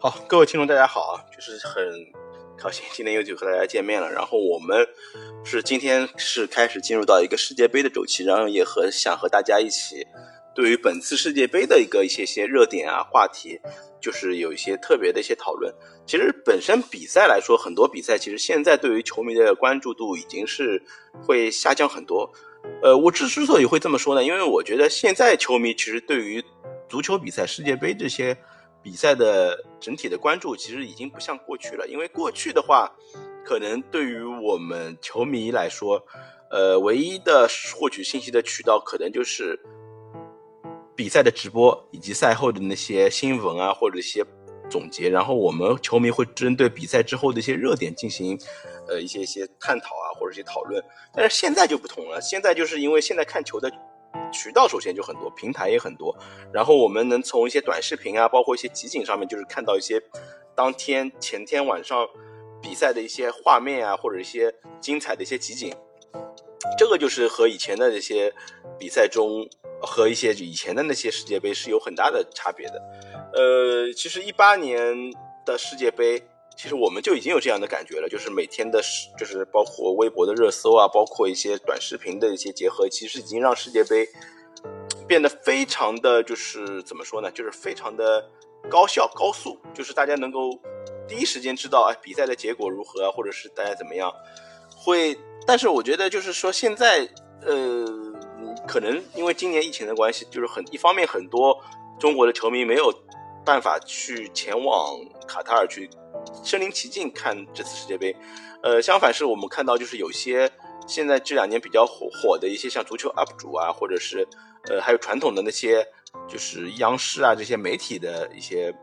好，各位听众，大家好啊！就是很高兴今天又就和大家见面了。然后我们是今天是开始进入到一个世界杯的周期，然后也和想和大家一起对于本次世界杯的一个一些些热点啊话题，就是有一些特别的一些讨论。其实本身比赛来说，很多比赛其实现在对于球迷的关注度已经是会下降很多。呃，我之之所以会这么说呢，因为我觉得现在球迷其实对于足球比赛、世界杯这些。比赛的整体的关注其实已经不像过去了，因为过去的话，可能对于我们球迷来说，呃，唯一的获取信息的渠道可能就是比赛的直播以及赛后的那些新闻啊，或者一些总结，然后我们球迷会针对比赛之后的一些热点进行呃一些一些探讨啊，或者一些讨论。但是现在就不同了，现在就是因为现在看球的。渠道首先就很多，平台也很多，然后我们能从一些短视频啊，包括一些集锦上面，就是看到一些当天前天晚上比赛的一些画面啊，或者一些精彩的一些集锦。这个就是和以前的这些比赛中和一些以前的那些世界杯是有很大的差别的。呃，其实一八年的世界杯。其实我们就已经有这样的感觉了，就是每天的，就是包括微博的热搜啊，包括一些短视频的一些结合，其实已经让世界杯变得非常的就是怎么说呢，就是非常的高效、高速，就是大家能够第一时间知道哎比赛的结果如何，或者是大家怎么样。会，但是我觉得就是说现在，呃，可能因为今年疫情的关系，就是很一方面很多中国的球迷没有办法去前往卡塔尔去。身临其境看这次世界杯，呃，相反是我们看到就是有些现在这两年比较火火的一些像足球 UP 主啊，或者是呃还有传统的那些就是央视啊这些媒体的一些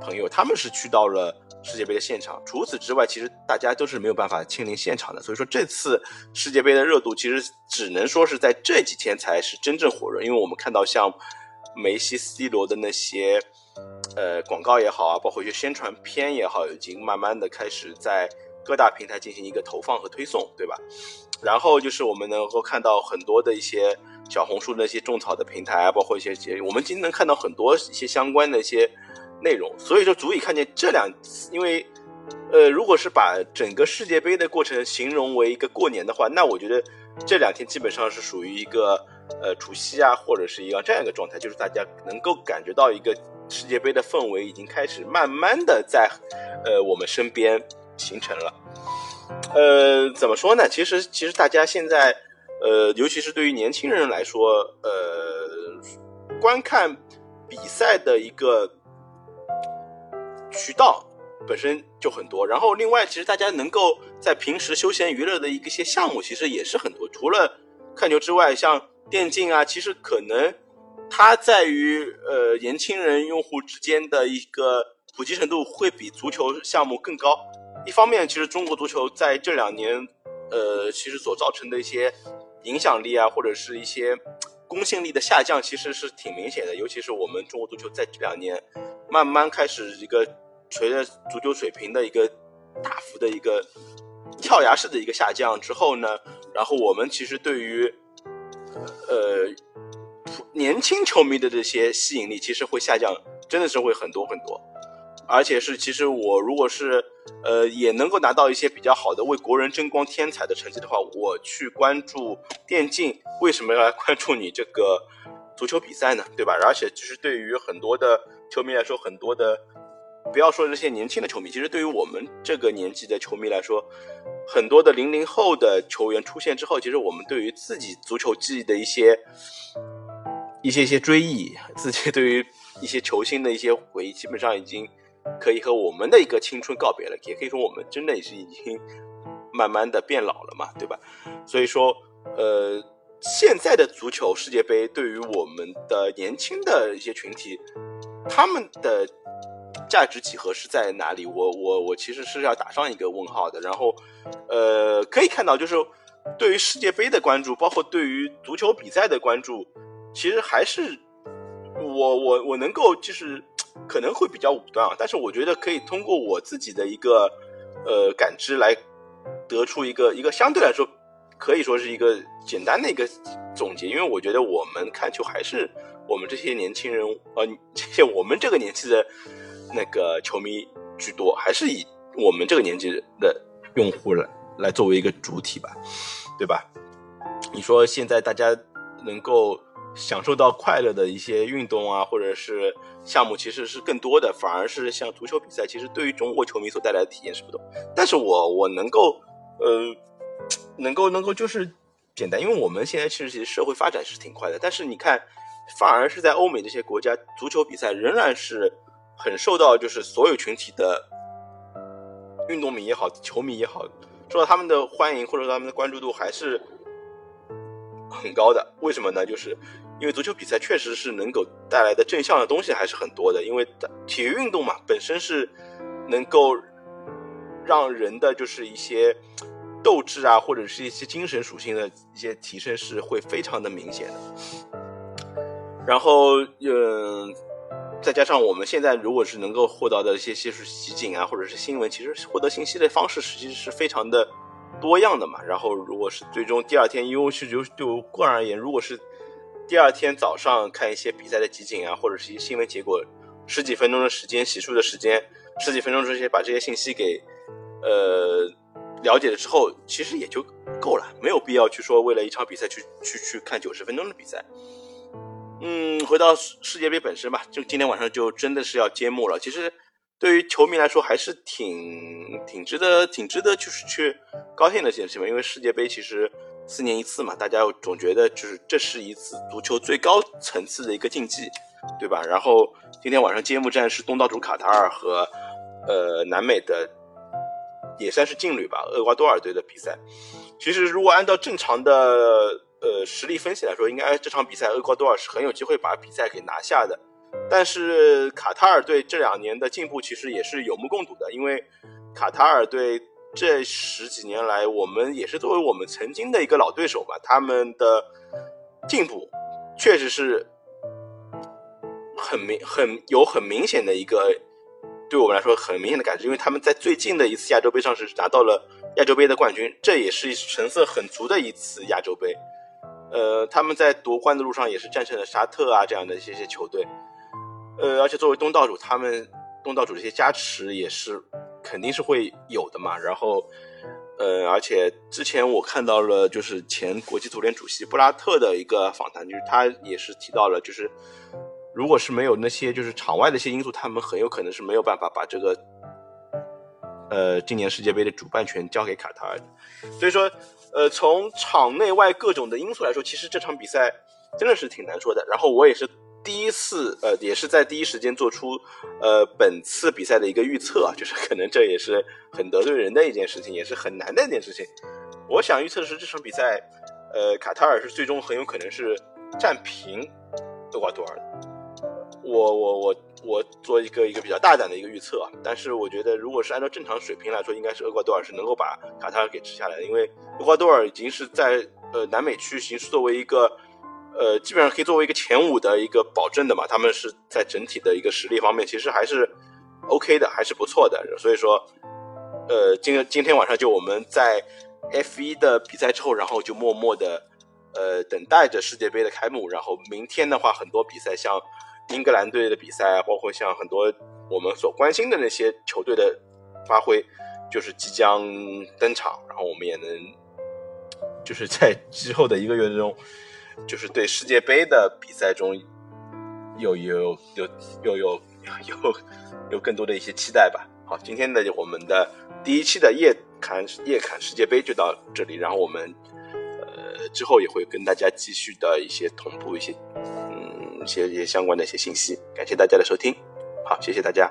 朋友，他们是去到了世界杯的现场。除此之外，其实大家都是没有办法亲临现场的。所以说这次世界杯的热度其实只能说是在这几天才是真正火热，因为我们看到像梅西、C 罗的那些。呃，广告也好啊，包括一些宣传片也好，已经慢慢的开始在各大平台进行一个投放和推送，对吧？然后就是我们能够看到很多的一些小红书的一些种草的平台，包括一些节，我们今天能看到很多一些相关的一些内容，所以说足以看见这两，因为呃，如果是把整个世界杯的过程形容为一个过年的话，那我觉得这两天基本上是属于一个呃除夕啊，或者是一个这样一个状态，就是大家能够感觉到一个。世界杯的氛围已经开始慢慢的在，呃，我们身边形成了。呃，怎么说呢？其实，其实大家现在，呃，尤其是对于年轻人来说，呃，观看比赛的一个渠道本身就很多。然后，另外，其实大家能够在平时休闲娱乐的一些项目，其实也是很多。除了看球之外，像电竞啊，其实可能。它在于呃年轻人用户之间的一个普及程度会比足球项目更高。一方面，其实中国足球在这两年，呃，其实所造成的一些影响力啊，或者是一些公信力的下降，其实是挺明显的。尤其是我们中国足球在这两年慢慢开始一个随着足球水平的一个大幅的一个跳崖式的一个下降之后呢，然后我们其实对于呃。年轻球迷的这些吸引力其实会下降，真的是会很多很多，而且是其实我如果是呃也能够拿到一些比较好的为国人争光添彩的成绩的话，我去关注电竞，为什么要来关注你这个足球比赛呢？对吧？而且其实对于很多的球迷来说，很多的不要说这些年轻的球迷，其实对于我们这个年纪的球迷来说，很多的零零后的球员出现之后，其实我们对于自己足球记忆的一些。一些些追忆，自己对于一些球星的一些回忆，基本上已经可以和我们的一个青春告别了，也可以说我们真的也是已经慢慢的变老了嘛，对吧？所以说，呃，现在的足球世界杯对于我们的年轻的一些群体，他们的价值几何是在哪里？我我我其实是要打上一个问号的。然后，呃，可以看到，就是对于世界杯的关注，包括对于足球比赛的关注。其实还是我我我能够就是可能会比较武断啊，但是我觉得可以通过我自己的一个呃感知来得出一个一个相对来说可以说是一个简单的一个总结，因为我觉得我们看球还是我们这些年轻人呃这些我们这个年纪的那个球迷居多，还是以我们这个年纪的用户来来作为一个主体吧，对吧？你说现在大家能够享受到快乐的一些运动啊，或者是项目，其实是更多的，反而是像足球比赛，其实对于中国球迷所带来的体验是不同。但是我我能够呃，能够能够就是简单，因为我们现在其实其实社会发展是挺快的，但是你看。反而是在欧美这些国家，足球比赛仍然是很受到就是所有群体的运动迷也好，球迷也好，受到他们的欢迎或者他们的关注度还是很高的。为什么呢？就是因为足球比赛确实是能够带来的正向的东西还是很多的。因为体育运动嘛，本身是能够让人的就是一些斗志啊，或者是一些精神属性的一些提升是会非常的明显的。然后，嗯，再加上我们现在如果是能够获得的一些些是集锦啊，或者是新闻，其实获得信息的方式实际是非常的多样的嘛。然后，如果是最终第二天，因为是就就个人而言，如果是第二天早上看一些比赛的集锦啊，或者是一些新闻结果，十几分钟的时间，洗漱的时间，十几分钟这些把这些信息给呃了解了之后，其实也就够了，没有必要去说为了一场比赛去去去看九十分钟的比赛。嗯，回到世界杯本身吧，就今天晚上就真的是要揭幕了。其实对于球迷来说，还是挺挺值得、挺值得就是去高兴的一件事情。因为世界杯其实四年一次嘛，大家总觉得就是这是一次足球最高层次的一个竞技，对吧？然后今天晚上揭幕战是东道主卡塔尔和呃南美的也算是劲旅吧，厄瓜多尔队的比赛。其实如果按照正常的。呃，实力分析来说，应该这场比赛厄瓜多尔是很有机会把比赛给拿下的。但是卡塔尔队这两年的进步其实也是有目共睹的，因为卡塔尔队这十几年来，我们也是作为我们曾经的一个老对手嘛，他们的进步确实是很明很有很明显的一个对我们来说很明显的感知，因为他们在最近的一次亚洲杯上是拿到了亚洲杯的冠军，这也是成色很足的一次亚洲杯。呃，他们在夺冠的路上也是战胜了沙特啊这样的一些些球队，呃，而且作为东道主，他们东道主这些加持也是肯定是会有的嘛。然后，呃，而且之前我看到了，就是前国际足联主席布拉特的一个访谈，就是他也是提到了，就是如果是没有那些就是场外的一些因素，他们很有可能是没有办法把这个。呃，今年世界杯的主办权交给卡塔尔的，所以说，呃，从场内外各种的因素来说，其实这场比赛真的是挺难说的。然后我也是第一次，呃，也是在第一时间做出，呃，本次比赛的一个预测啊，就是可能这也是很得罪人的一件事情，也是很难的一件事情。我想预测的是这场比赛，呃，卡塔尔是最终很有可能是战平厄瓜多尔。我我我我做一个一个比较大胆的一个预测啊，但是我觉得如果是按照正常水平来说，应该是厄瓜多尔是能够把卡塔尔给吃下来的，因为厄瓜多尔已经是在呃南美区，形是作为一个呃基本上可以作为一个前五的一个保证的嘛，他们是在整体的一个实力方面其实还是 OK 的，还是不错的，所以说呃今今天晚上就我们在 F 一的比赛之后，然后就默默的呃等待着世界杯的开幕，然后明天的话很多比赛像。英格兰队的比赛，包括像很多我们所关心的那些球队的发挥，就是即将登场。然后我们也能，就是在之后的一个月中，就是对世界杯的比赛中，有有有有有有有更多的一些期待吧。好，今天的我们的第一期的夜侃夜侃世界杯就到这里，然后我们呃之后也会跟大家继续的一些同步一些。嗯一些一些相关的一些信息，感谢大家的收听，好，谢谢大家。